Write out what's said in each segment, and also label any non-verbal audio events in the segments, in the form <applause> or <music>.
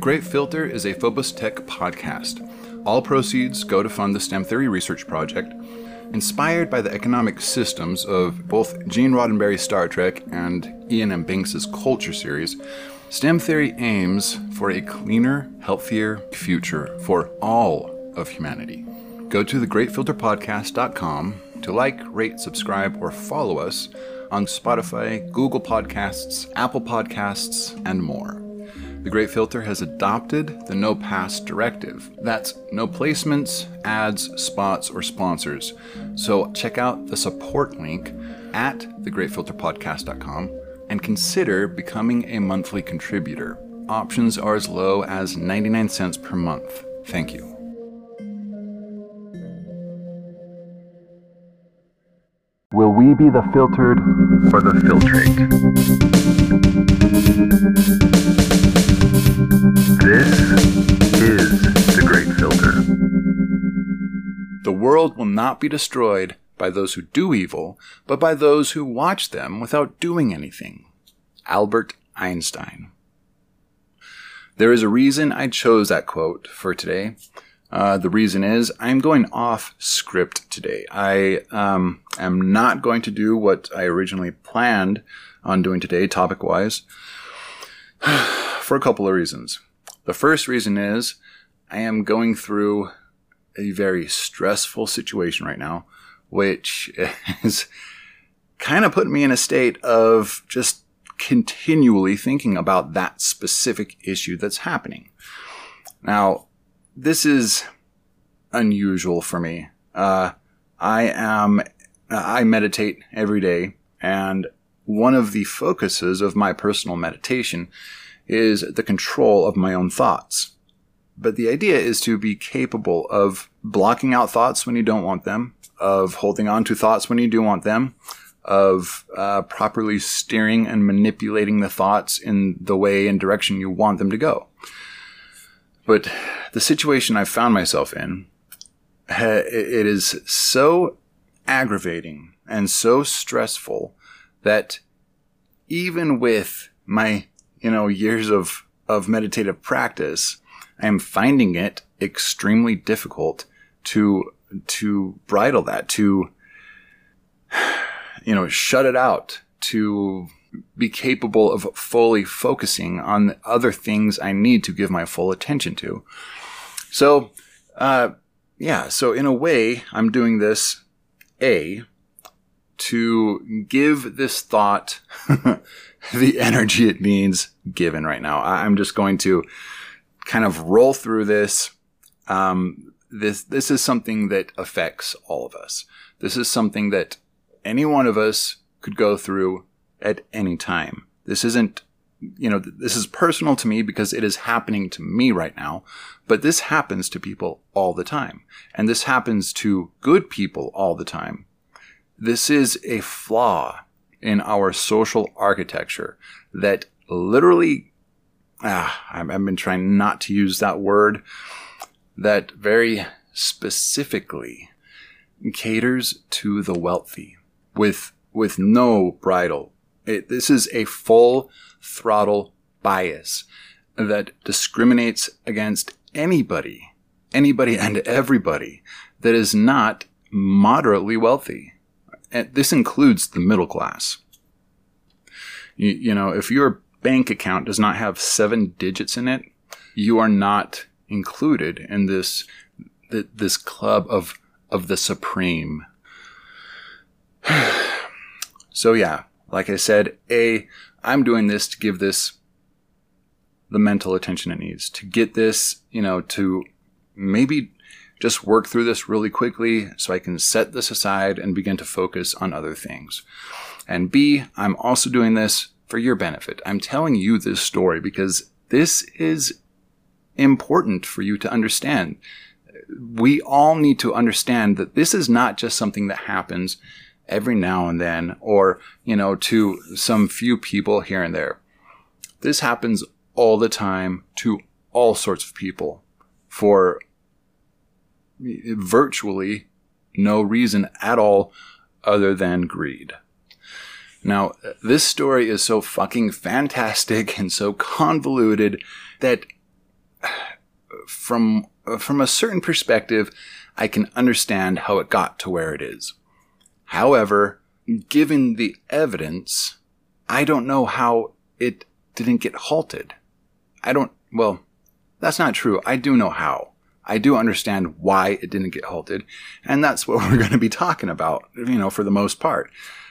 Great Filter is a Phobos Tech podcast. All proceeds go to fund the STEM Theory Research Project, inspired by the economic systems of both Gene Roddenberry's Star Trek and Iain M. Banks' Culture series. STEM theory aims for a cleaner, healthier future for all of humanity. Go to thegreatfilterpodcast.com to like, rate, subscribe, or follow us on Spotify, Google Podcasts, Apple Podcasts, and more. The Great Filter has adopted the No Pass directive. That's no placements, ads, spots, or sponsors. So check out the support link at thegreatfilterpodcast.com and consider becoming a monthly contributor. Options are as low as 99 cents per month. Thank you. Will we be the filtered or the filtrate? World will not be destroyed by those who do evil, but by those who watch them without doing anything. Albert Einstein. There is a reason I chose that quote for today. Uh, the reason is I'm going off script today. I um, am not going to do what I originally planned on doing today, topic wise, <sighs> for a couple of reasons. The first reason is I am going through a very stressful situation right now, which <laughs> is kind of putting me in a state of just continually thinking about that specific issue that's happening. Now, this is unusual for me. Uh, I am, I meditate every day, and one of the focuses of my personal meditation is the control of my own thoughts. But the idea is to be capable of blocking out thoughts when you don't want them, of holding on to thoughts when you do want them, of uh, properly steering and manipulating the thoughts in the way and direction you want them to go. But the situation I found myself in, it is so aggravating and so stressful that even with my, you know, years of, of meditative practice, I am finding it extremely difficult to, to bridle that, to, <sighs> you know, shut it out, to be capable of fully focusing on other things I need to give my full attention to. So, uh, yeah, so in a way, I'm doing this A, to give this thought <laughs> the energy it needs given right now. I'm just going to kind of roll through this. Um, this, this is something that affects all of us. This is something that any one of us could go through at any time. This isn't, you know, this is personal to me because it is happening to me right now, but this happens to people all the time. And this happens to good people all the time. This is a flaw in our social architecture that literally, ah, I've been trying not to use that word, that very specifically caters to the wealthy with, with no bridle. It, this is a full throttle bias that discriminates against anybody, anybody and everybody that is not moderately wealthy. And this includes the middle class. You, you know, if your bank account does not have seven digits in it, you are not included in this this club of of the supreme. <sighs> so yeah, like I said, a I'm doing this to give this the mental attention it needs to get this, you know, to maybe just work through this really quickly so I can set this aside and begin to focus on other things. And B, I'm also doing this for your benefit. I'm telling you this story because this is important for you to understand. We all need to understand that this is not just something that happens every now and then or, you know, to some few people here and there. This happens all the time to all sorts of people for virtually no reason at all other than greed. Now, this story is so fucking fantastic <laughs> and so convoluted that <sighs> from from a certain perspective, I can understand how it got to where it is. However, given the evidence, I don't know how it didn't get halted. I don't, well, that's not true. I do know how. I do understand why it didn't get halted. And that's what <laughs> we're going to be talking about, you know, for the most part.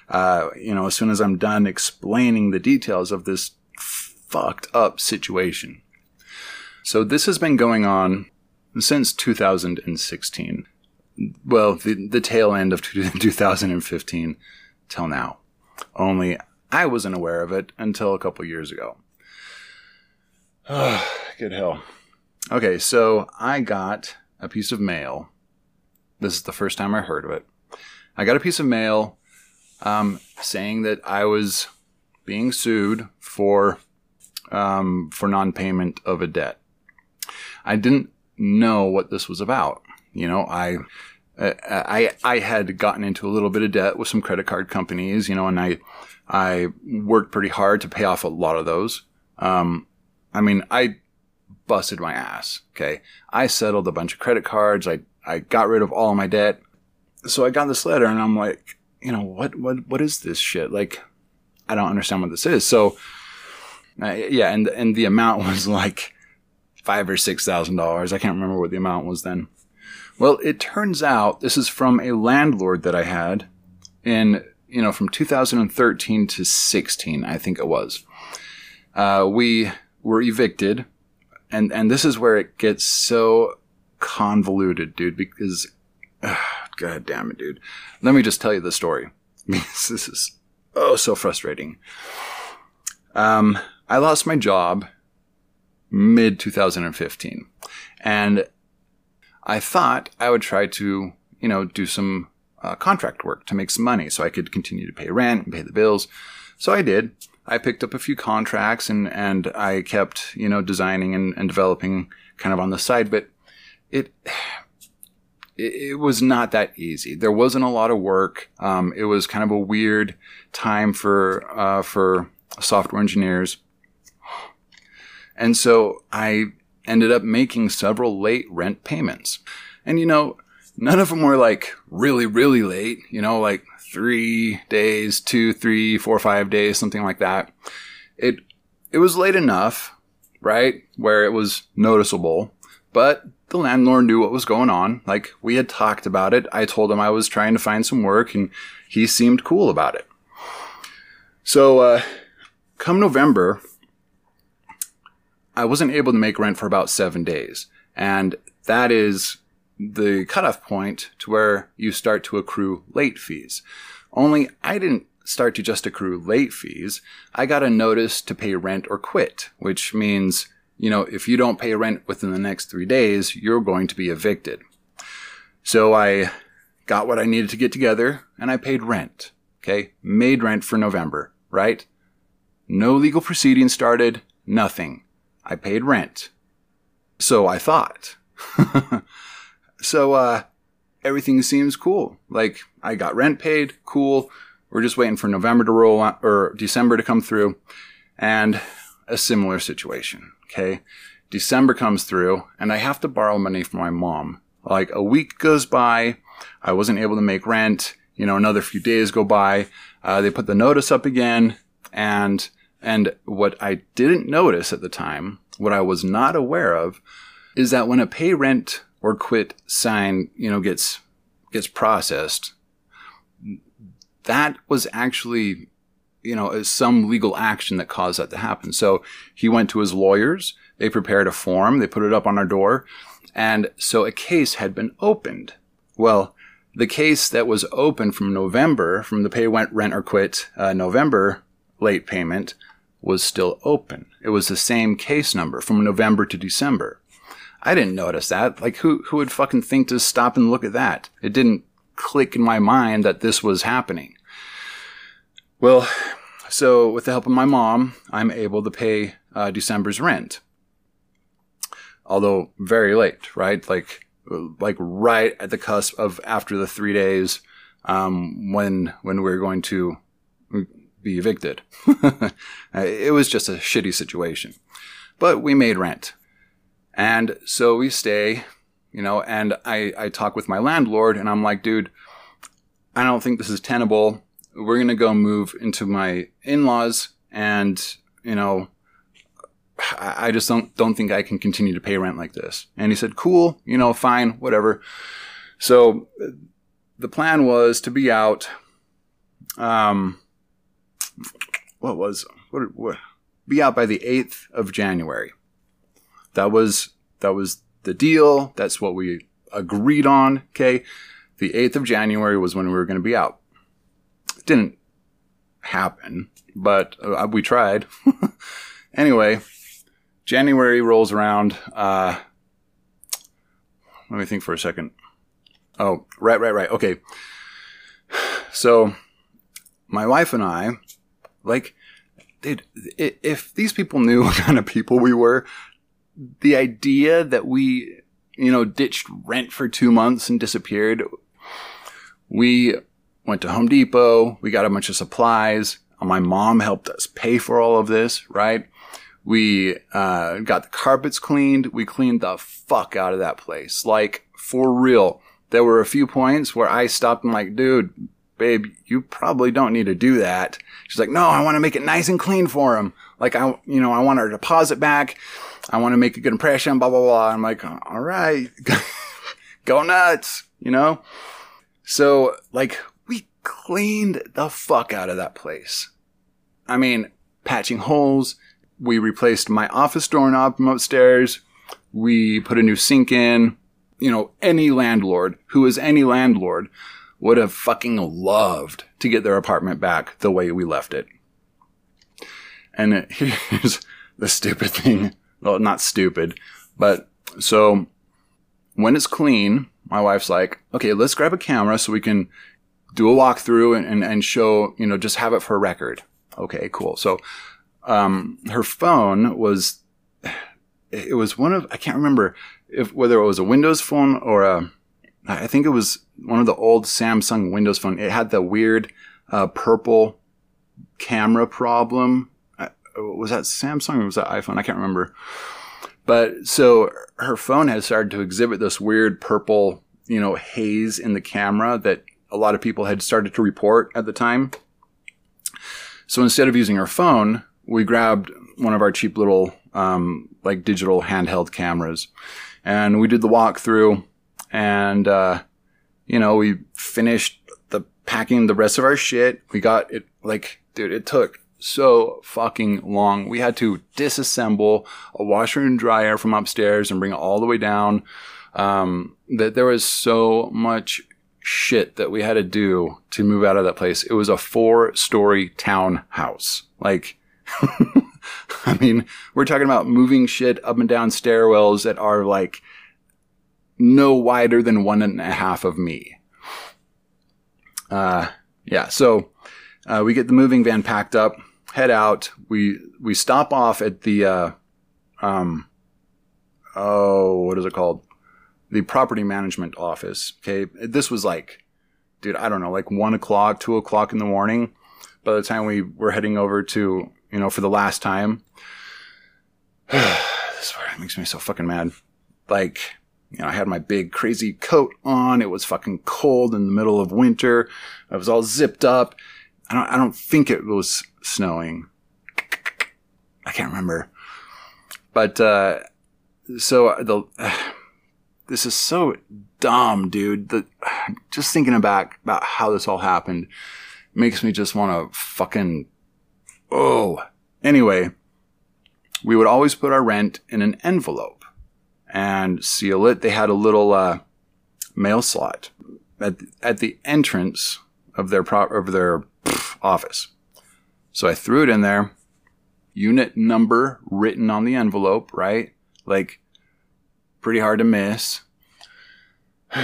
Uh, you know, as soon as I'm done explaining the details of this fucked up situation. So this has been going on since 2016. Well, the, the tail end of 2015 <laughs> till now. Only I wasn't aware of it until a couple years ago. Oh, <sighs> good hell. Okay, so I got a piece of mail. This is the first time I heard of it. I got a piece of mail um, saying that I was being sued for um, for non-payment of a debt. I didn't know what this was about. You know, I, I, I had gotten into a little bit of debt with some credit card companies, you know, and I, I worked pretty hard to pay off a lot of those. Um, I mean, I busted my ass. Okay. I settled a bunch of credit cards. I, I got rid of all my debt. So I got this letter and I'm like, you know, what, what, what is this shit? Like, I don't understand what this is. So, uh, yeah. And, and the amount <laughs> was like, five or six thousand dollars. I can't remember what the amount was then. Well, it turns out this is from a landlord that I had in, you know, from 2013 to 16, I think it was. Uh, we were evicted, and and this is where it gets so convoluted, dude. Because, uh, god damn it, dude. Let me just tell you the story. <laughs> this is oh so frustrating. Um, I lost my job mid 2015. And I thought I would try to, you know, do some uh, contract work to make some money so I could continue to pay rent and pay the bills. So I did. I picked up a few contracts and, and I kept, you know, designing and, and developing kind of on the side, but it, it, was not that easy. There wasn't a lot of work. Um, it was kind of a weird time for, uh, for software engineers. And so I ended up making several late rent payments. And you know, none of them were like really, really late, you know, like three days, two, three, four, five days, something like that. It, it was late enough, right? Where it was noticeable, but the landlord knew what was going on. Like we had talked about it. I told him I was trying to find some work and he seemed cool about it. So, uh, come November, I wasn't able to make rent for about seven days. And that is the cutoff point to where you start to accrue late fees. Only I didn't start to just accrue late fees. I got a notice to pay rent or quit, which means, you know, if you don't pay rent within the next three days, you're going to be evicted. So I got what I needed to get together and I paid rent. Okay. Made rent for November, right? No legal proceedings started, nothing. I paid rent. So I thought. <laughs> so, uh, everything seems cool. Like, I got rent paid, cool. We're just waiting for November to roll on, or December to come through. And a similar situation. Okay. December comes through and I have to borrow money from my mom. Like a week goes by. I wasn't able to make rent. You know, another few days go by. Uh, they put the notice up again and and what I didn't notice at the time, what I was not aware of, is that when a pay rent or quit sign, you know, gets gets processed, that was actually, you know, some legal action that caused that to happen. So he went to his lawyers, they prepared a form, they put it up on our door, and so a case had been opened. Well, the case that was open from November, from the pay went rent or quit uh, November late payment, was still open. It was the same case number from November to December. I didn't notice that. Like, who, who would fucking think to stop and look at that? It didn't click in my mind that this was happening. Well, so with the help of my mom, I'm able to pay uh, December's rent. Although very late, right? Like, like right at the cusp of after the three days, um, when, when we we're going to be evicted. <laughs> it was just a shitty situation. But we made rent. And so we stay, you know, and I, I talk with my landlord and I'm like, dude, I don't think this is tenable. We're going to go move into my in-laws and, you know, I just don't, don't think I can continue to pay rent like this. And he said, cool, you know, fine, whatever. So the plan was to be out, um, what was, what, what, be out by the 8th of January. That was, that was the deal. That's what we agreed on. Okay. The 8th of January was when we were going to be out. Didn't happen, but uh, we tried. <laughs> anyway, January rolls around. Uh, let me think for a second. Oh, right, right, right. Okay. <sighs> So, my wife and I, like, dude, if these people knew <laughs> what kind of people we were, the idea that we, you know, ditched rent for two months and disappeared, we went to Home Depot, we got a bunch of supplies. My mom helped us pay for all of this, right? We uh, got the carpets cleaned. We cleaned the fuck out of that place. Like, for real. There were a few points where I stopped and like, dude, babe, you probably don't need to do that. She's like, no, I want to make it nice and clean for him. Like, I, you know, I want our deposit back. I want to make a good impression, blah, blah, blah. I'm like, all right, <laughs> go nuts, you know? So, like, cleaned the fuck out of that place. I mean, patching holes. We replaced my office doorknob from upstairs. We put a new sink in. You know, any landlord who is any landlord would have fucking loved to get their apartment back the way we left it. And <laughs> here's the stupid thing well, not stupid, but so when it's clean, my wife's like, okay, let's grab a camera so we can do a walkthrough and, and, and show, you know, just have it for a record. Okay, cool. So, um, her phone was, it was one of, I can't remember if, whether it was a Windows phone or a, I think it was one of the old Samsung Windows phone. It had the weird, uh, purple camera problem was that Samsung or was that iPhone? I can't remember. But so her phone has started to exhibit this weird purple, you know, haze in the camera that a lot of people had started to report at the time. So instead of using our phone, we grabbed one of our cheap little, um, like digital handheld cameras and we did the walkthrough and, uh, you know, we finished the packing the rest of our shit. We got it like, dude, it took so fucking long. We had to disassemble a washer and dryer from upstairs and bring it all the way down. Um, that there was so much shit that we had to do to move out of that place. It was a four story townhouse. Like, <laughs> I mean, we're talking about moving shit up and down stairwells that are like no wider than one and a half of me. Uh, yeah. So, uh, we get the moving van packed up head out. We we stop off at the uh, um, oh, what is it called? The property management office. Okay, this was like, dude, I don't know, like one o'clock, two o'clock in the morning. By the time we were heading over to, you know, for the last time, <sighs> this makes me so fucking mad. Like, you know, I had my big crazy coat on. It was fucking cold in the middle of winter. I was all zipped up. I don't, I don't think it was snowing. I can't remember. But, uh, so the, this is so dumb, dude. The, just thinking back about how this all happened makes me just want to fucking, oh. Anyway, we would always put our rent in an envelope and seal it. They had a little, uh, mail slot at, at the entrance of their pro- of their office. So I threw it in there, unit number written on the envelope, right? Like pretty hard to miss. <sighs>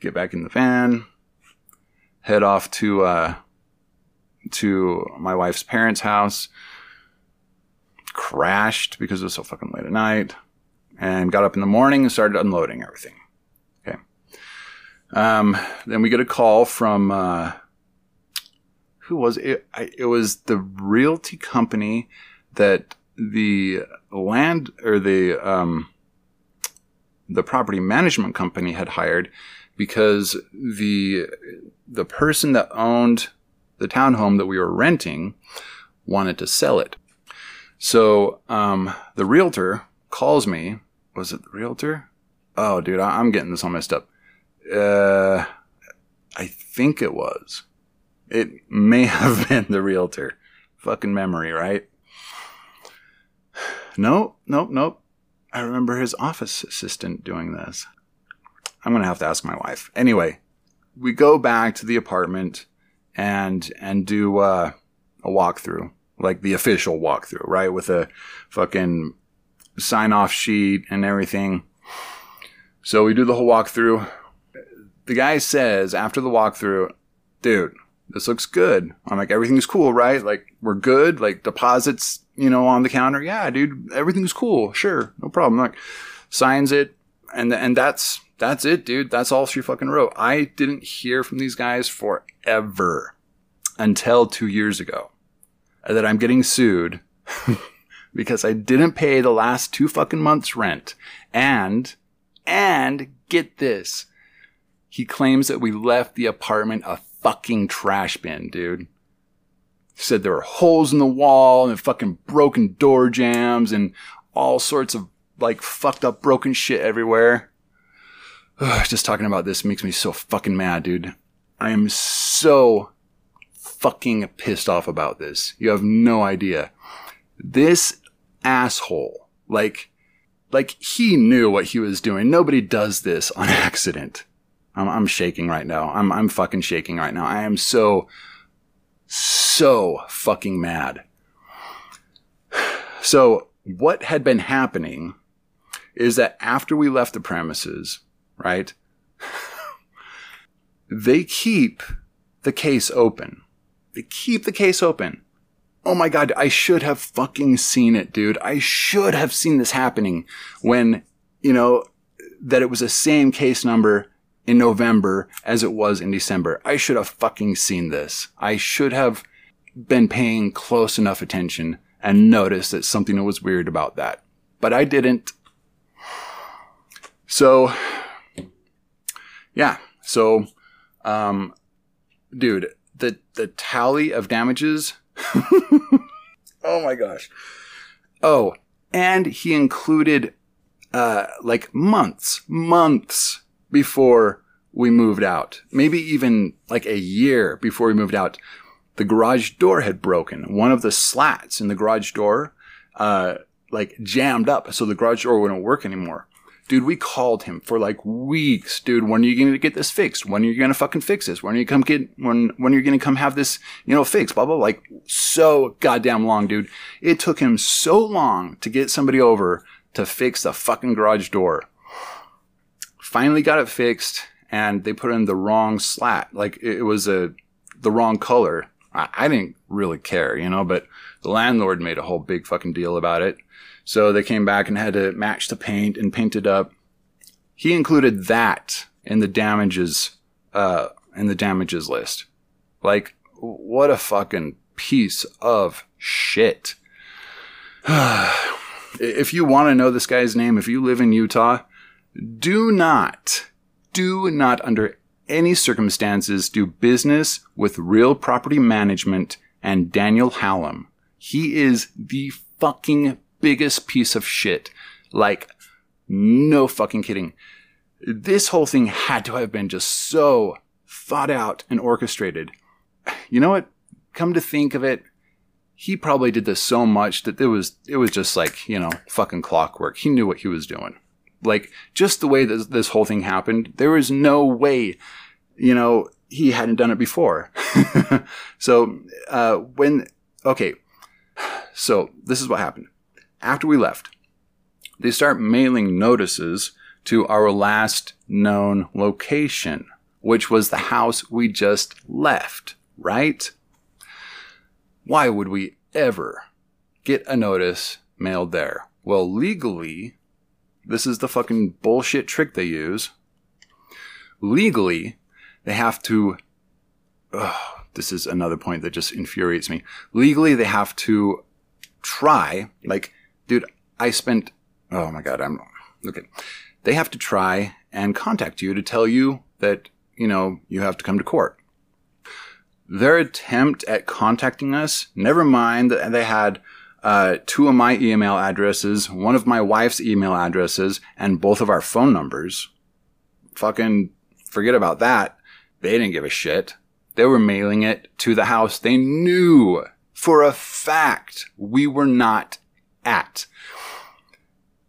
Get back in the van, head off to uh, to my wife's parents' house. Crashed because it was so fucking late at night, and got up in the morning and started unloading everything. Okay. Um, then we get a call from uh, who was it? It was the realty company that the land or the um, the property management company had hired because the the person that owned the townhome that we were renting wanted to sell it. So um, the realtor calls me. Was it the realtor? Oh, dude, I- am getting this all messed up. Uh, I think it was. It may <laughs> have been the realtor. Fucking memory, right? <sighs> Nope, nope, nope. I remember his office assistant doing this. I'm gonna have to ask my wife. Anyway, we go back to the apartment and and do uh, a walkthrough, like the official walkthrough, right, with a fucking sign off sheet and everything. So we do the whole walkthrough. The guy says after the walkthrough, dude, this looks good. I'm like, everything's cool, right? Like, we're good. Like, deposits, you know, on the counter. Yeah, dude, everything's cool. Sure, no problem. Like, signs it, and and that's that's it, dude. That's all she fucking wrote. I didn't hear from these guys forever until two years ago that I'm getting sued <laughs> because I didn't pay the last two fucking months rent. And, and get this. He claims that we left the apartment a fucking trash bin, dude. He said there were holes in the wall and fucking broken door jams and all sorts of like fucked up broken shit everywhere. Ugh, just talking about this makes me so fucking mad, dude. I am so fucking pissed off about this. You have no idea. This asshole, like, like he knew what he was doing. Nobody does this on <laughs> accident. I'm, I'm shaking right now. I'm, I'm fucking shaking right now. I am so, so fucking mad. <sighs> So what had been happening is that after we left the premises, right? <laughs> they keep the case open. They keep the case open. Oh my God, I should have fucking seen it, dude. I should have seen this happening when, you know, that it was the same case number in November as it was in December. I should have fucking seen this. I should have been paying close enough attention and noticed that something was weird about that. But I didn't. So yeah. So, um, dude, the the tally of damages. <laughs> oh my gosh. Oh, and he included uh, like months, months before we moved out, maybe even like a year before we moved out, the garage door had broken. One of the slats in the garage door, uh, like jammed up, so the garage door wouldn't work anymore. Dude, we called him for like weeks. Dude, when are you going to get this fixed? When are you going to fucking fix this? When are you come get, when, when are you going to come have this, you know, fixed? Blah, blah, blah. Like so goddamn long, dude. It took him so long to get somebody over to fix the fucking garage door. Finally got it fixed and they put in the wrong slat. Like it was a, the wrong color. I, I didn't really care, you know, but the landlord made a whole big fucking deal about it. So they came back and had to match the paint and paint it up. He included that in the damages, uh, in the damages list. Like, what a fucking piece of shit. <sighs> if you want to know this guy's name, if you live in Utah, do not, do not under any circumstances do business with Real Property Management and Daniel Hallam. He is the fucking biggest piece of shit. Like, no fucking kidding. This whole thing had to have been just so thought out and orchestrated. You know what? Come to think of it, he probably did this so much that it was it was just like you know fucking clockwork. He knew what he was doing. Like just the way that this whole thing happened, there was no way, you know, he hadn't done it before. <laughs> so uh, when okay, so this is what happened after we left, they start mailing notices to our last known location, which was the house we just left, right? Why would we ever get a notice mailed there? Well, legally, this is the fucking bullshit trick they use. Legally, they have to. Ugh, this is another point that just infuriates me. Legally, they have to try, like, dude, I spent, oh my God, I'm, okay. they have to try and contact you to tell you that, you know, you have to come to court. Their attempt at contacting us, never mind that they had uh, two of my email addresses, one of my wife's email addresses, and both of our phone numbers. Fucking forget about that. They didn't give a shit. They were mailing it to the house they knew for a fact we were not at.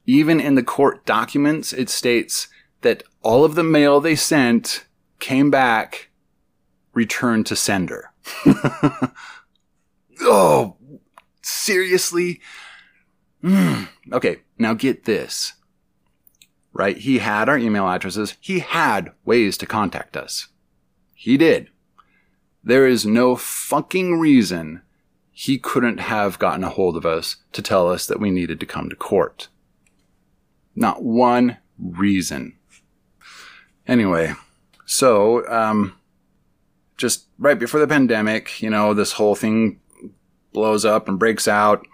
Even in the court documents, it states that all of the mail they sent came back returned to sender. <laughs> oh, seriously? Mm. Okay, now get this. Right? He had our email addresses. He had ways to contact us. He did. There is no fucking reason he couldn't have gotten a hold of us to tell us that we needed to come to court. Not one reason. Anyway, so, um, just right before the pandemic, you know, this whole thing blows up and breaks out.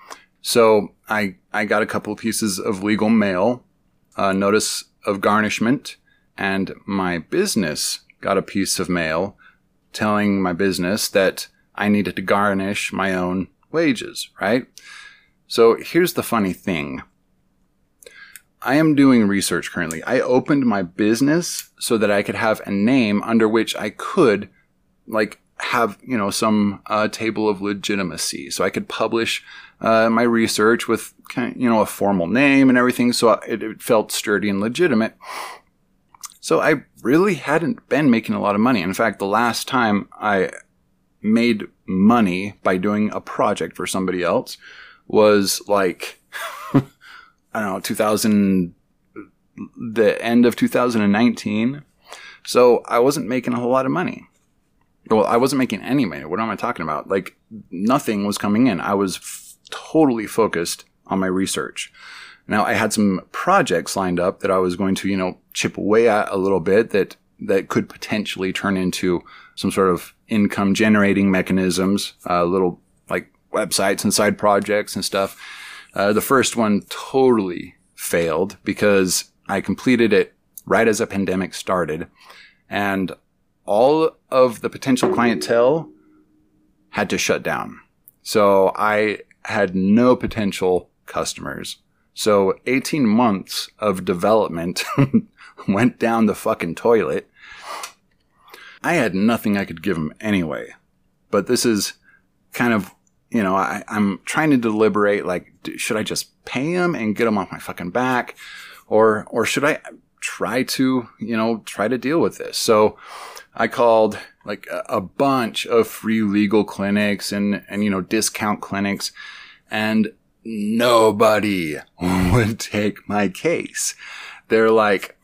So I, I got a couple of pieces of legal mail, a notice of garnishment, and my business got a piece of mail telling my business that I needed to garnish my own wages, right? So here's the funny thing. I am doing research currently. I opened my business so that I could have a name under which I could like have, you know, some uh, table of legitimacy. So I could publish uh, my research with, kind of, you know, a formal name and everything. So it, it felt sturdy and legitimate. So I really hadn't been making a lot of money. In fact, the last time I made money by doing a project for somebody else was like, <laughs> I don't know, 2000, the end of 2019. So I wasn't making a whole lot of money. Well, I wasn't making any money. What am I talking about? Like nothing was coming in. I was f- totally focused on my research. Now I had some projects lined up that I was going to, you know, chip away at a little bit that, that could potentially turn into some sort of income generating mechanisms, uh, little like websites and side projects and stuff. Uh, the first one totally failed because I completed it right as a pandemic started and all of the potential clientele had to shut down. So I had no potential customers. So 18 months of development <laughs> went down the fucking toilet. I had nothing I could give them anyway. But this is kind of, you know, I, am trying to deliberate like, should I just pay them and get them off my fucking back? Or, or should I try to, you know, try to deal with this? So, I called like a, bunch of free legal clinics and, and, you know, discount clinics and nobody <laughs> would take my case. They're like,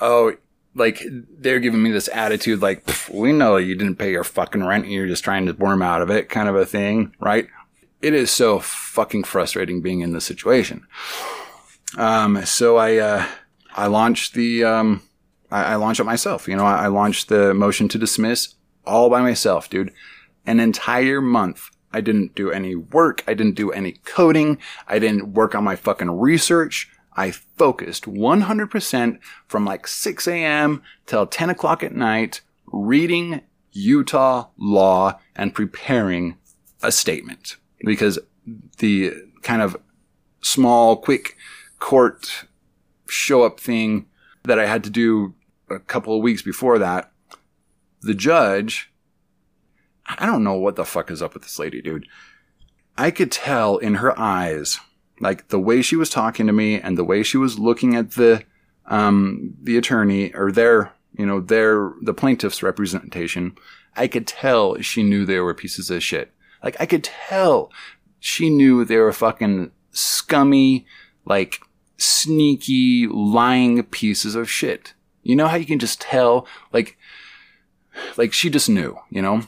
oh, like they're giving me this attitude like, we know you didn't pay your fucking rent and you're just trying to worm out of it kind of a thing, right? It is so fucking frustrating being in this situation. Um, so I, uh, I launched the, um, I, I launched it myself. You know, I, I launched the motion to dismiss all by myself, dude. An entire month. I didn't do any work. I didn't do any coding. I didn't work on my fucking research. I focused 100% from like 6 a.m. till 10 o'clock at night reading Utah law and preparing a statement because the kind of small, quick court show up thing that I had to do a couple of weeks before that, the judge, I don't know what the fuck is up with this lady, dude. I could tell in her eyes, like the way she was talking to me and the way she was looking at the, um, the attorney or their, you know, their, the plaintiff's representation. I could tell she knew they were pieces of shit. Like I could tell she knew they were fucking scummy, like sneaky, lying pieces of shit. You know how you can just tell, like, like she just knew, you know?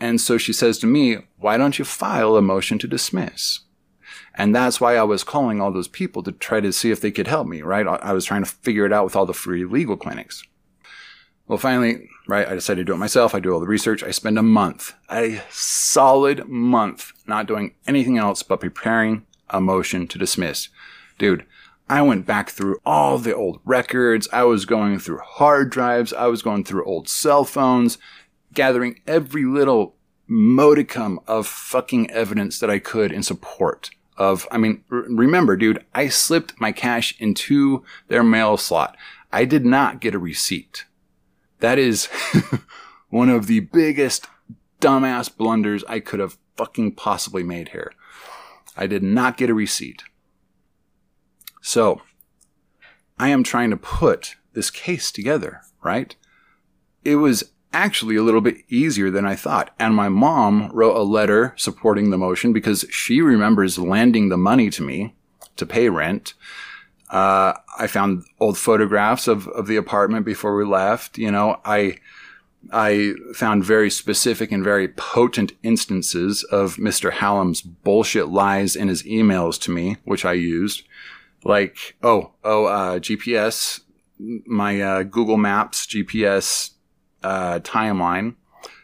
And so she says to me, why don't you file a motion to dismiss? And that's why I was calling all those people to try to see if they could help me, right? I was trying to figure it out with all the free legal clinics. Well, finally, right, I decided to do it myself. I do all the research. I spend a month, a solid month, not doing anything else but preparing a motion to dismiss. Dude, I went back through all the old records. I was going through hard drives. I was going through old cell phones, gathering every little modicum of fucking evidence that I could in support of, I mean, r- remember, dude, I slipped my cash into their mail slot. I did not get a receipt. That is <laughs> one of the biggest dumbass blunders I could have fucking possibly made here. I did not get a receipt. So, I am trying to put this case together, right? It was actually a little bit easier than I thought. And my mom wrote a letter supporting the motion because she remembers lending the money to me to pay rent. Uh, I found old photographs of, of the apartment before we left. You know, I, I found very specific and very potent instances of Mr. Hallam's bullshit lies in his emails to me, which I used. Like, oh, oh, uh, GPS, my uh, Google Maps GPS uh, timeline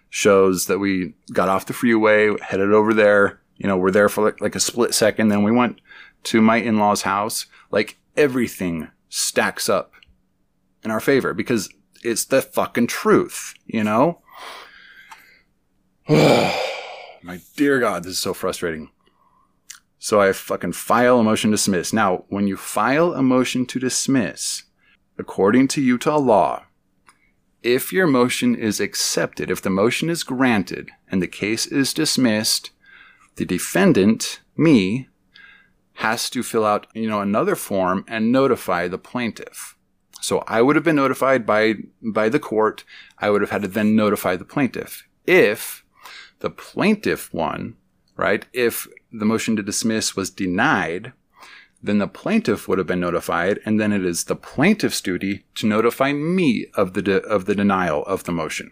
shows that we got off the freeway, headed over there. You know, we're there for like, like a split second. Then we went to my in-laws house. Like everything stacks up in our favor because it's the fucking truth, you know? <sighs> my dear God, this is so frustrating. So I fucking file a motion to dismiss. Now, when you file a motion to dismiss, according to Utah law, if your motion is accepted, if the motion is granted and the case is dismissed, the defendant, me, has to fill out, you know, another form and notify the plaintiff. So I would have been notified by, by the court. I would have had to then notify the plaintiff. If the plaintiff won, right? If the motion to dismiss was denied, then the plaintiff would have been notified, and then it is the plaintiff's duty to notify me of the de- of the denial of the motion.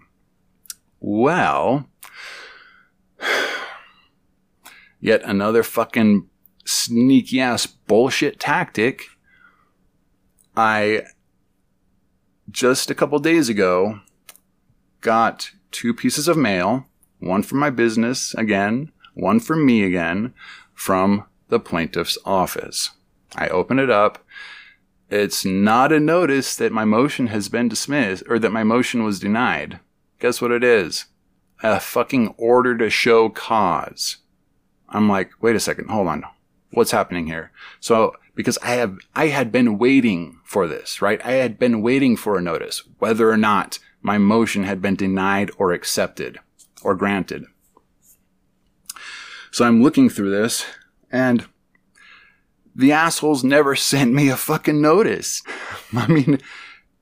Well, <sighs> yet another fucking sneaky ass bullshit tactic. I just a couple days ago got two pieces of mail, one from my business again, one from me again, from the plaintiff's office. I open it up. It's not a notice that my motion has been dismissed or that my motion was denied. Guess what it is? A fucking order to show cause. I'm like, wait a second, hold on. What's happening here? So, because I have, I had been waiting for this, right? I had been waiting for a notice, whether or not my motion had been denied or accepted or granted. So I'm looking through this and the assholes never <laughs> sent me a fucking notice. <laughs> I mean,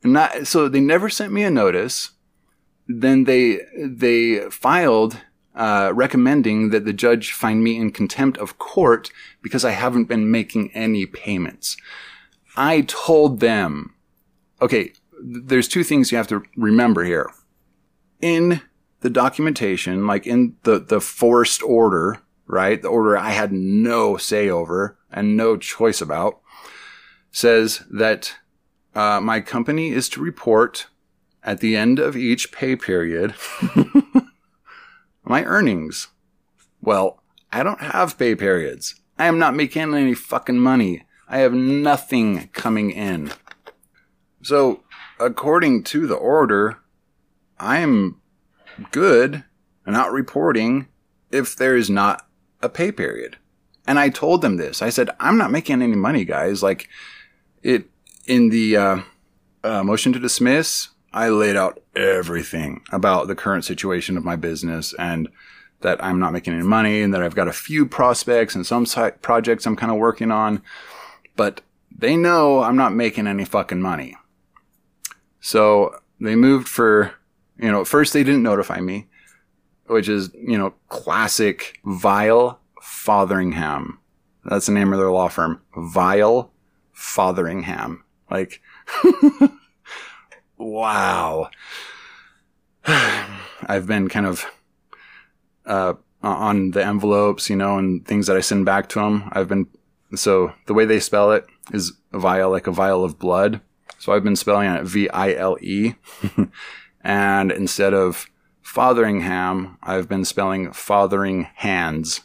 not, so they never sent me a notice. Then they, they filed, uh, recommending that the judge find me in contempt of court because I haven't been making any payments. I told them, okay, there's two things you have to remember here. In the documentation, like in the, the forced order, right? The order I had no say over and no choice about, says that uh, my company is to report at the end of each pay period <laughs> my earnings. Well, I don't have pay periods. I am not making any fucking money. I have nothing coming in. So, according to the order, I'm good and not reporting if there is not a pay period. And I told them this. I said, I'm not making any money, guys. Like it in the uh, uh, motion to dismiss, I laid out everything about the current situation of my business and that I'm not making any money and that I've got a few prospects and some projects I'm kind of working on, but they know I'm not making any fucking money. So they moved for, you know, at first they didn't notify me, which is, you know, classic Vial Fotheringham. That's the name of their law firm. Vial Fotheringham. Like, <laughs> wow. <sighs> I've been kind of uh, on the envelopes, you know, and things that I send back to them. I've been so the way they spell it is vial, like a vial of blood. So I've been spelling it V I L E, <laughs> and instead of Fotheringham, I've been spelling fathering hands.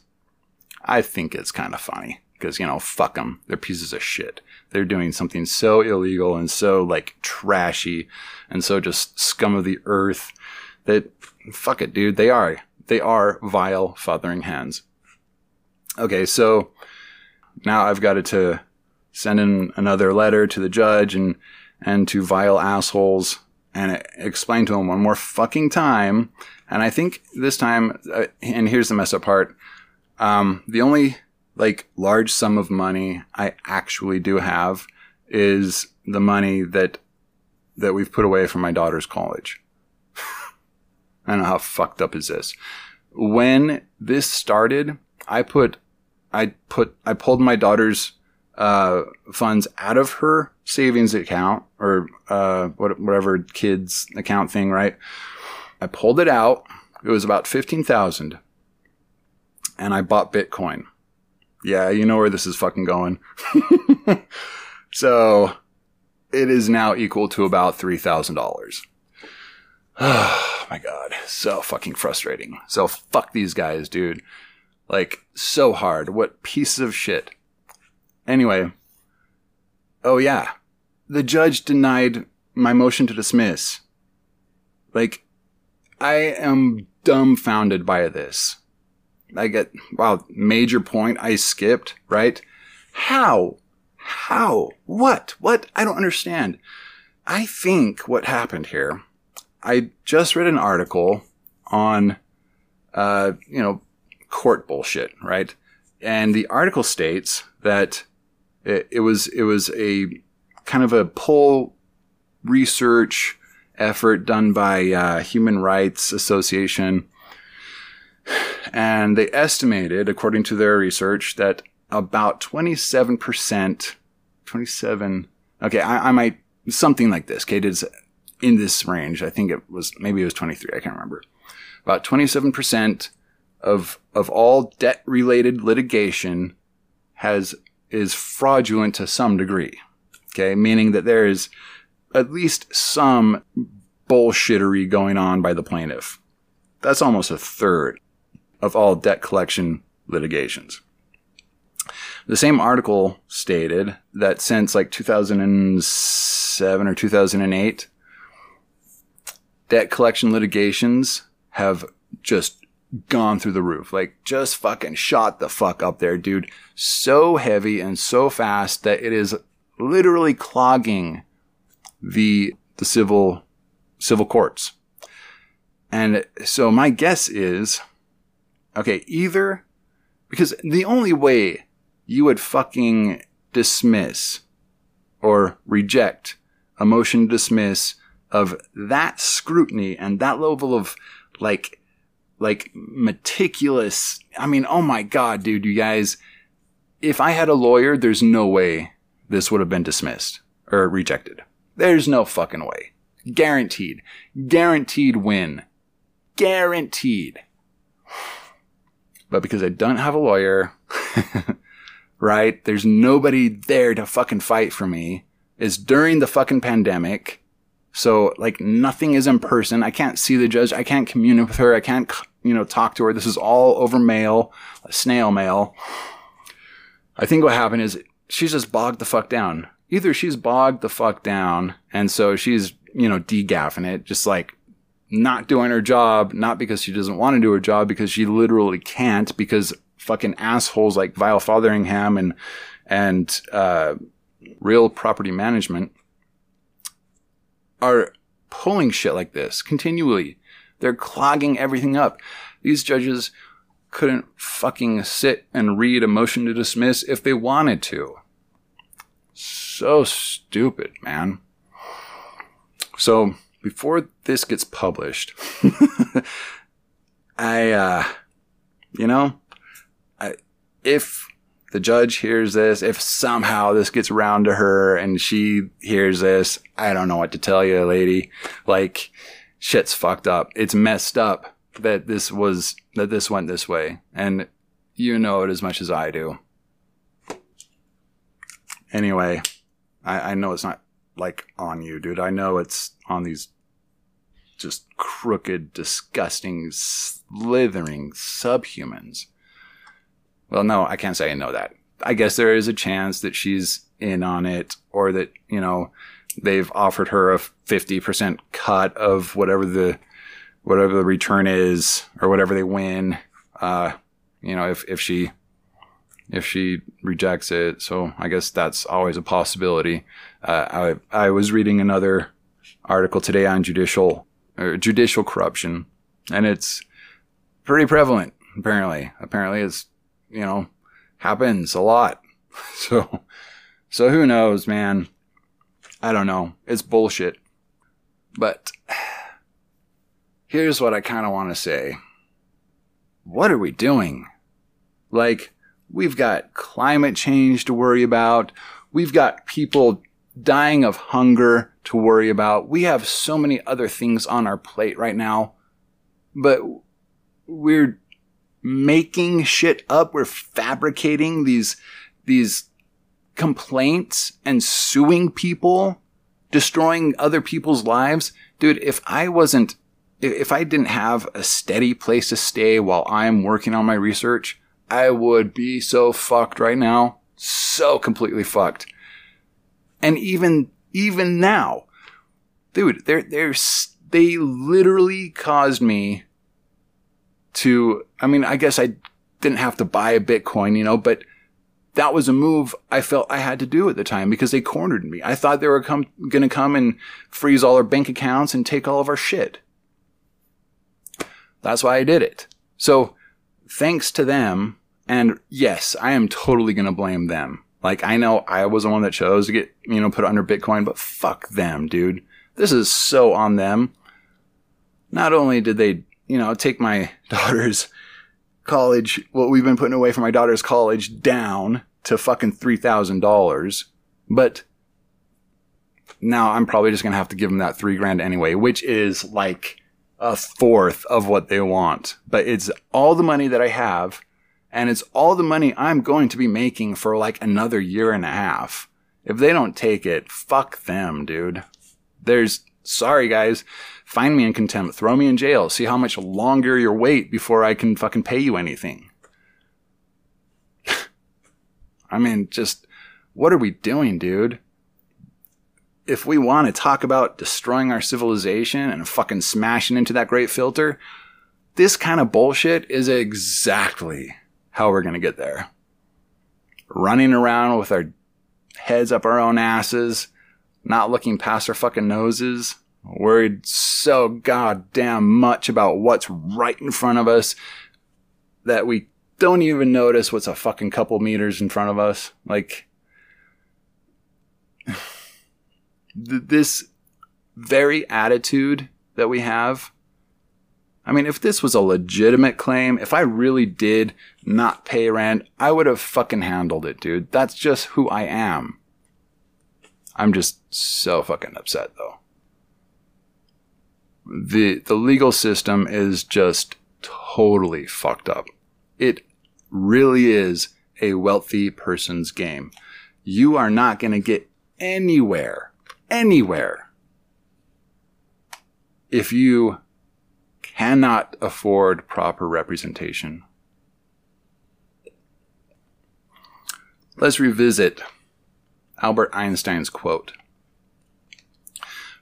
I think it's kind of funny because, you know, fuck them. They're pieces of shit. they're doing something so illegal and so like trashy and so just scum of the earth that fuck it, dude. They are. They are vile fathering hands. Okay, so now I've got it to send in another letter to the judge and and to vile assholes and explain to him one more fucking time. And I think this time, uh, and here's the mess up part. Um, the only like large sum of money I actually do have is the money that that we've put away from my daughter's college. <laughs> I don't know how fucked up is this. When this started, I put I put I pulled my daughter's uh, funds out of her savings account or uh, whatever kids account thing, right? I pulled it out. It was about fifteen thousand, and I bought Bitcoin. Yeah, you know where this is fucking going. <laughs> so it is now equal to about three thousand dollars. <sighs> Oh my god, so fucking frustrating. So fuck these guys, dude. Like so hard. What pieces of shit. Anyway, oh yeah, the judge denied my motion to dismiss. Like, I am dumbfounded by this. I get, wow, major point I skipped, right? How? How? What? What? I don't understand. I think what happened here, I just read an article on, uh, you know, court bullshit, right? And the article states that it, it was, it was a kind of a poll research effort done by uh, Human Rights Association. And they estimated, according to their research, that about 27%, 27, okay, I, I might, something like this, okay, it's in this range. I think it was, maybe it was 23, I can't remember. About 27% of, of all debt related litigation has, is fraudulent to some degree. Okay. Meaning that there is at least some bullshittery going on by the plaintiff. That's almost a third of all debt collection litigations. The same article stated that since like 2007 or 2008, debt collection litigations have just gone through the roof. Like just fucking shot the fuck up there, dude. So heavy and so fast that it is literally clogging the the civil civil courts. And so my guess is okay, either because the only way you would fucking dismiss or reject a motion to dismiss of that scrutiny and that level of like like meticulous I mean, oh my god, dude, you guys if I had a lawyer, there's no way this would have been dismissed or rejected. There's no fucking way. Guaranteed. Guaranteed win. Guaranteed. But because I don't have a lawyer, <laughs> right? There's nobody there to fucking fight for me. It's during the fucking pandemic. So like nothing is in person. I can't see the judge. I can't communicate with her. I can't, you know, talk to her. This is all over mail, snail mail. I think what happened is she's just bogged the fuck down. Either she's bogged the fuck down, and so she's, you know, degaffing it, just like not doing her job, not because she doesn't want to do her job, because she literally can't, because fucking assholes like Vial Fotheringham and, and, uh, real property management are pulling shit like this continually. They're clogging everything up. These judges couldn't fucking sit and read a motion to dismiss if they wanted to. So stupid, man. So before this gets published, <laughs> I, uh, you know, I, if the judge hears this, if somehow this gets around to her and she hears this, I don't know what to tell you, lady. Like, shit's fucked up. It's messed up that this was that this went this way, and you know it as much as I do. Anyway, I, I know it's not like on you, dude. I know it's on these just crooked, disgusting, slithering subhumans. Well, no, I can't say I know that. I guess there is a chance that she's in on it or that, you know, they've offered her a 50% cut of whatever the, whatever the return is or whatever they win. Uh, you know, if, if she, if she rejects it. So I guess that's always a possibility. Uh, I, I was reading another article today on judicial, or judicial corruption and it's pretty prevalent apparently. Apparently it's, you know, happens a lot. <laughs> So, so who knows, man? I don't know. It's bullshit. But <sighs> here's what I kind of want to say. What are we doing? Like, we've got climate change to worry about. We've got people dying of hunger to worry about. We have so many other things on our plate right now. But we're making shit up. We're fabricating these, these complaints and suing people, destroying other people's lives. Dude, if I wasn't, if I didn't have a steady place to stay while I'm working on my research, I would be so fucked right now. So completely fucked. And even, even now, dude, they're, they're, they literally caused me to, I mean, I guess I didn't have to buy a Bitcoin, you know, but that was a move I felt I had to do at the time because they cornered me. I thought they were come, gonna come and freeze all our bank accounts and take all of our shit. That's why I did it. So thanks to them, and yes, I am totally gonna blame them. Like I know I was the one that chose to get, you know, put under Bitcoin, but fuck them, dude. This is so on them. Not only did they you know, take my <laughs> daughter's college, what we've been putting away for my daughter's college down to fucking $3,000. But now I'm probably just going to have to give them that three grand anyway, which is like a fourth of what they want. But it's all the money that I have and it's all the money I'm going to be making for like another year and a half. If they don't take it, fuck them, dude. There's, sorry guys, Find me in contempt. Throw me in jail. See how much longer you wait before I can fucking pay you anything. <laughs> I mean, just what are we doing, dude? If we want to talk about destroying our civilization and fucking smashing into that great filter, this kind of bullshit is exactly how we're going to get there. Running around with our heads up our own asses, not looking past our fucking noses, worried so goddamn much about what's right in front of us that we don't even notice what's a fucking couple meters in front of us. Like, <sighs> this very attitude that we have. I mean, if this was a legitimate claim, if I really did not pay rent, I would have fucking handled it, dude. That's just who I am. I'm just so fucking upset though the the legal system is just totally fucked up. It really is a wealthy person's game. You are not going to get anywhere, anywhere, if you cannot afford proper representation. Let's revisit Albert Einstein's quote.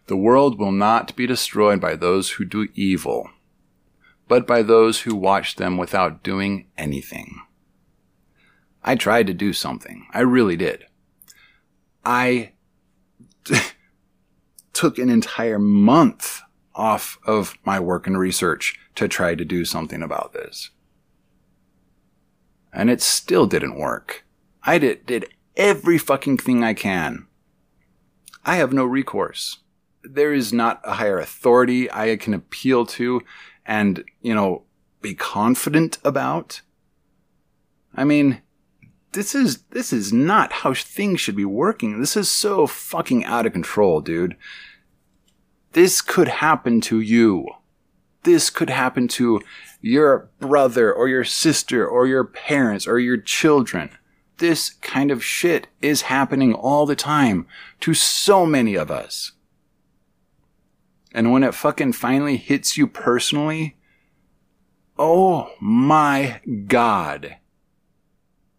The world will not be destroyed by those who do evil, but by those who watch them without doing anything. I tried to do something. I really did. I <laughs> took an entire month off of my work and research to try to do something about this. And it still didn't work. I did, did every fucking thing I can. I have no recourse there is not a higher authority I can appeal to and, you know, be confident about. I mean, this is, this is not how things should be working. This is so fucking out of control, dude. This could happen to you. This could happen to your brother or your sister or your parents or your children. This kind of shit is happening all the time to so many of us. And when it fucking finally hits you personally, oh my God.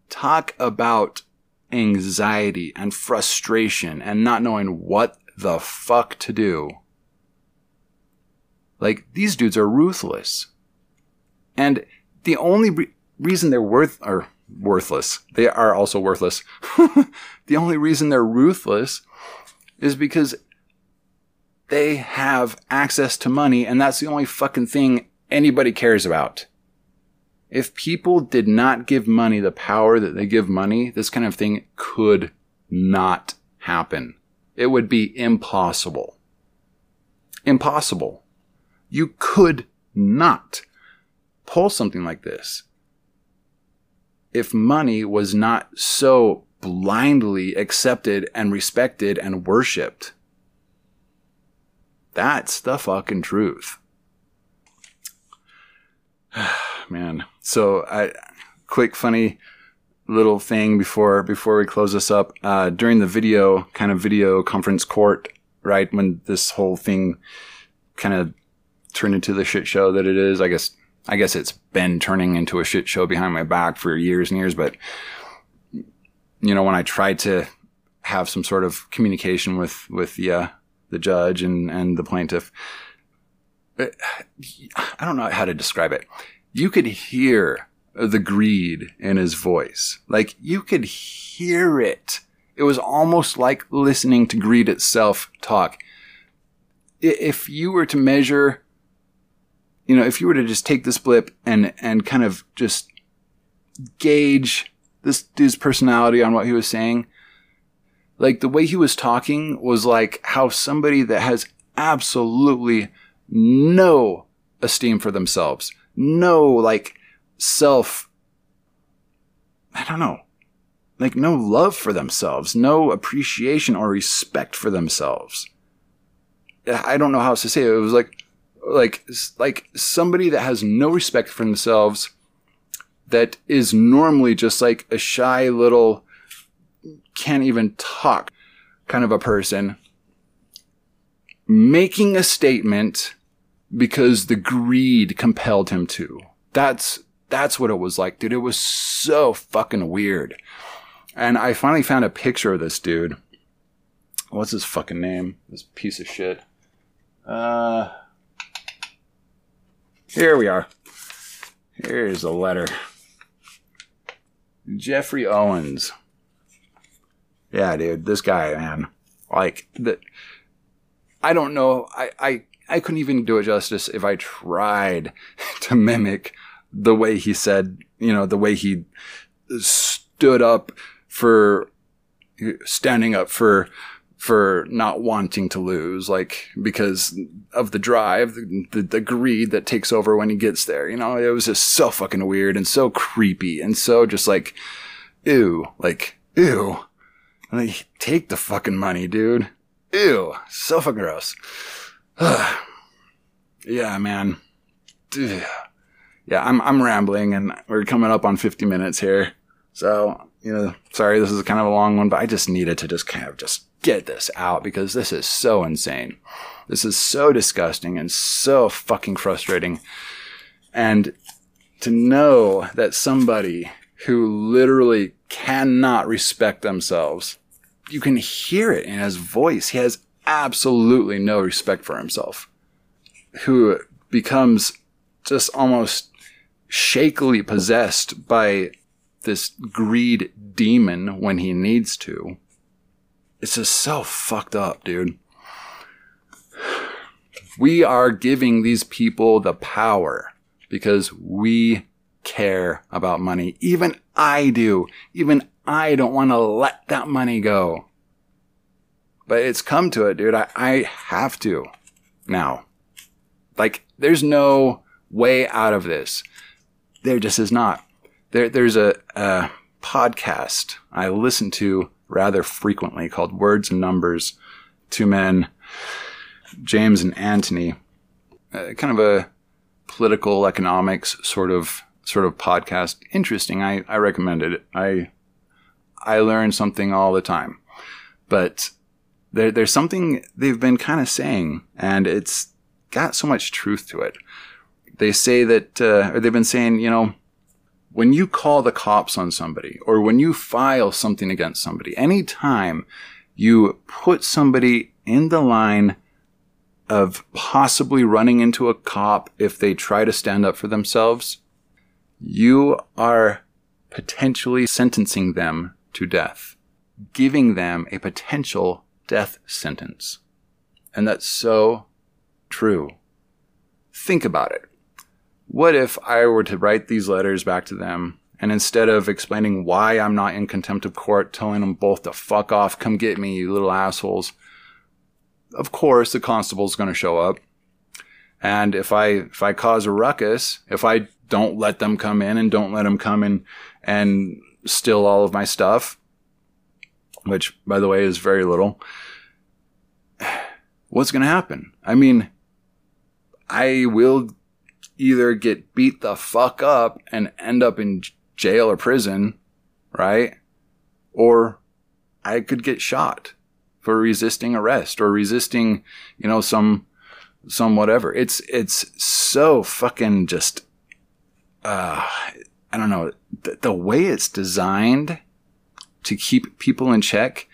Talk about anxiety and frustration and not knowing what the fuck to do. Like, these dudes are ruthless. And the only re- reason they're worth, or worthless, they are also worthless. <laughs> the only reason they're ruthless is because they have access to money and that's the only fucking thing anybody cares about. If people did not give money the power that they give money, this kind of thing could not happen. It would be impossible. Impossible. You could not pull something like this if money was not so blindly accepted and respected and worshiped. That's the fucking truth. <sighs> Man. So I quick funny little thing before before we close this up. Uh, during the video kind of video conference court, right when this whole thing kind of turned into the shit show that it is. I guess I guess it's been turning into a shit show behind my back for years and years. But you know, when I tried to have some sort of communication with with the uh, the judge and and the plaintiff, I don't know how to describe it. You could hear the greed in his voice. Like you could hear it. It was almost like listening to greed itself talk. If you were to measure, you know, if you were to just take this blip and, and kind of just gauge this dude's personality on what he was saying, like the way he was talking was like how somebody that has absolutely no esteem for themselves, no like self, I don't know, like no love for themselves, no appreciation or respect for themselves. I don't know how else to say it. It was like, like, like somebody that has no respect for themselves that is normally just like a shy little, can't even talk kind of a person making a statement because the greed compelled him to. That's that's what it was like, dude. It was so fucking weird. And I finally found a picture of this dude. What's his fucking name? This piece of shit. Uh, here we are. Here's a letter. Jeffrey Owens. Yeah, dude, this guy, man. Like the I don't know. I, I I couldn't even do it justice if I tried <laughs> to mimic the way he said, you know, the way he stood up for standing up for for not wanting to lose, like because of the drive, the, the, the, greed that takes over when he gets there. You know, it was just so fucking weird and so creepy and so just like, ew, like ew. Take the fucking money, dude. Ew, so fucking gross. <sighs> yeah, man. <sighs> Yeah, I'm I'm rambling and we're coming up on 50 minutes here. So, you know, sorry this is kind of a long one, but I just needed to just kind of just get this out because this is so insane. This is so disgusting and so fucking frustrating. And to know that somebody who literally cannot respect themselves, you can hear it in his voice. He has absolutely no respect for himself, who becomes just almost shakily possessed by this greed demon when he needs to. It's just so fucked up, dude. We are giving these people the power because we care about money. Even I do. Even I don't want to let that money go. But it's come to it, dude. I, I have to now. Like, there's no way out of this. There just is not. There, there's a, a podcast I listen to rather frequently called Words and Numbers. Two men, James and Antony, uh, kind of a political economics sort of sort of podcast. Interesting. I, I recommend it. I I learn something all the time. But there, there's something they've been kind of saying, and it's got so much truth to it they say that, uh, or they've been saying, you know, when you call the cops on somebody or when you file something against somebody, anytime you put somebody in the line of possibly running into a cop if they try to stand up for themselves, you are potentially sentencing them to death, giving them a potential death sentence. And that's so true. Think about it. What if I were to write these letters back to them and instead of explaining why I'm not in contempt of court, telling them both to fuck off, come get me, you little assholes, of course the constable's going to show up. And if I, if I cause a ruckus, if I don't let them come in and don't let them come in and steal all of my stuff, which by the way is very little, what's going to happen? I mean, I will either get beat the fuck up and end up in jail or prison, right? Or I could get shot for resisting arrest or resisting, you know, some, some whatever. It's, it's so fucking just, uh, I don't know, the, the way it's designed to keep people in check,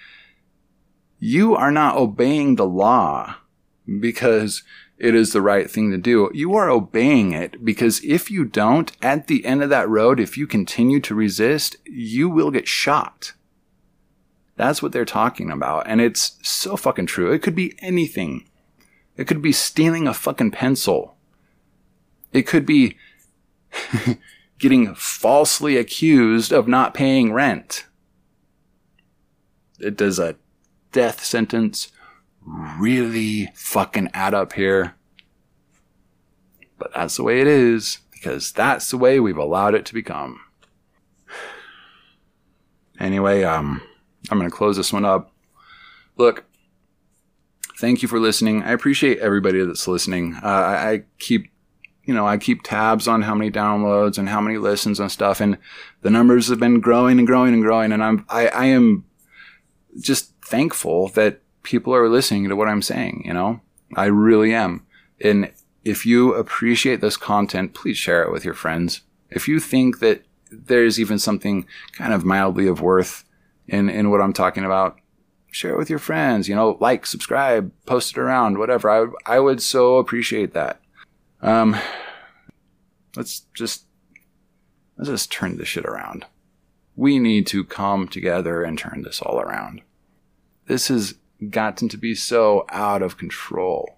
you are not obeying the law because it is the right thing to do. You are obeying it because if you don't, at the end of that road, if you continue to resist, you will get shot. That's what they're talking about. And it's so fucking true. It could be anything. It could be stealing a fucking pencil. It could be <laughs> getting falsely accused of not paying rent. It does a death sentence really fucking add up here. But that's the way it is, because that's the way we've allowed it to become. Anyway, um, I'm going to close this one up. Look, thank you for listening. I appreciate everybody that's listening. Uh, I, I keep, you know, I keep tabs on how many downloads and how many listens and stuff, and the numbers have been growing and growing and growing. And I'm, I, I am just thankful that people are listening to what I'm saying, you know? I really am. And if you appreciate this content, please share it with your friends. If you think that there's even something kind of mildly of worth in, in what I'm talking about, share it with your friends, you know, like, subscribe, post it around, whatever. I I would so appreciate that. Um, let's just, let's just turn this shit around. We need to come together and turn this all around. This has gotten to be so out of control.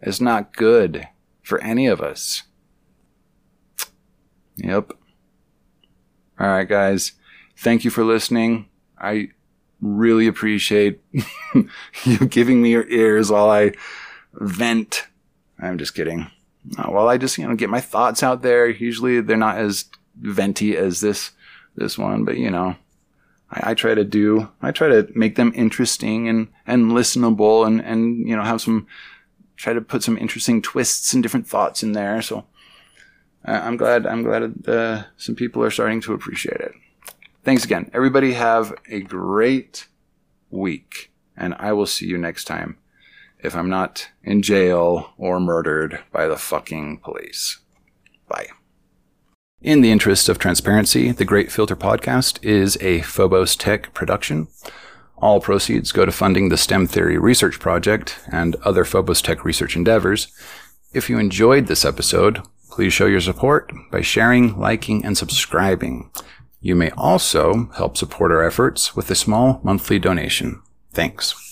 It's not good for any of us. Yep. All right, guys. Thank you for listening. I really appreciate <laughs> you giving me your ears while I vent. I'm just kidding. Uh, while I just, you know, get my thoughts out there. Usually they're not as venti as this, this one, but you know, I, I, try to do, I try to make them interesting and, and listenable and, and, you know, have some, try to put some interesting twists and different thoughts in there. So uh, I'm glad, I'm glad uh, some people are starting to appreciate it. Thanks again. Everybody have a great week and I will see you next time if I'm not in jail or murdered by the fucking police. Bye. In the interest of transparency, the Great Filter Podcast is a Phobos Tech production. All proceeds go to funding the STEM Theory Research Project and other Phobos Tech research endeavors. If you enjoyed this episode, please show your support by sharing, liking, and subscribing. You may also help support our efforts with a small monthly donation. Thanks.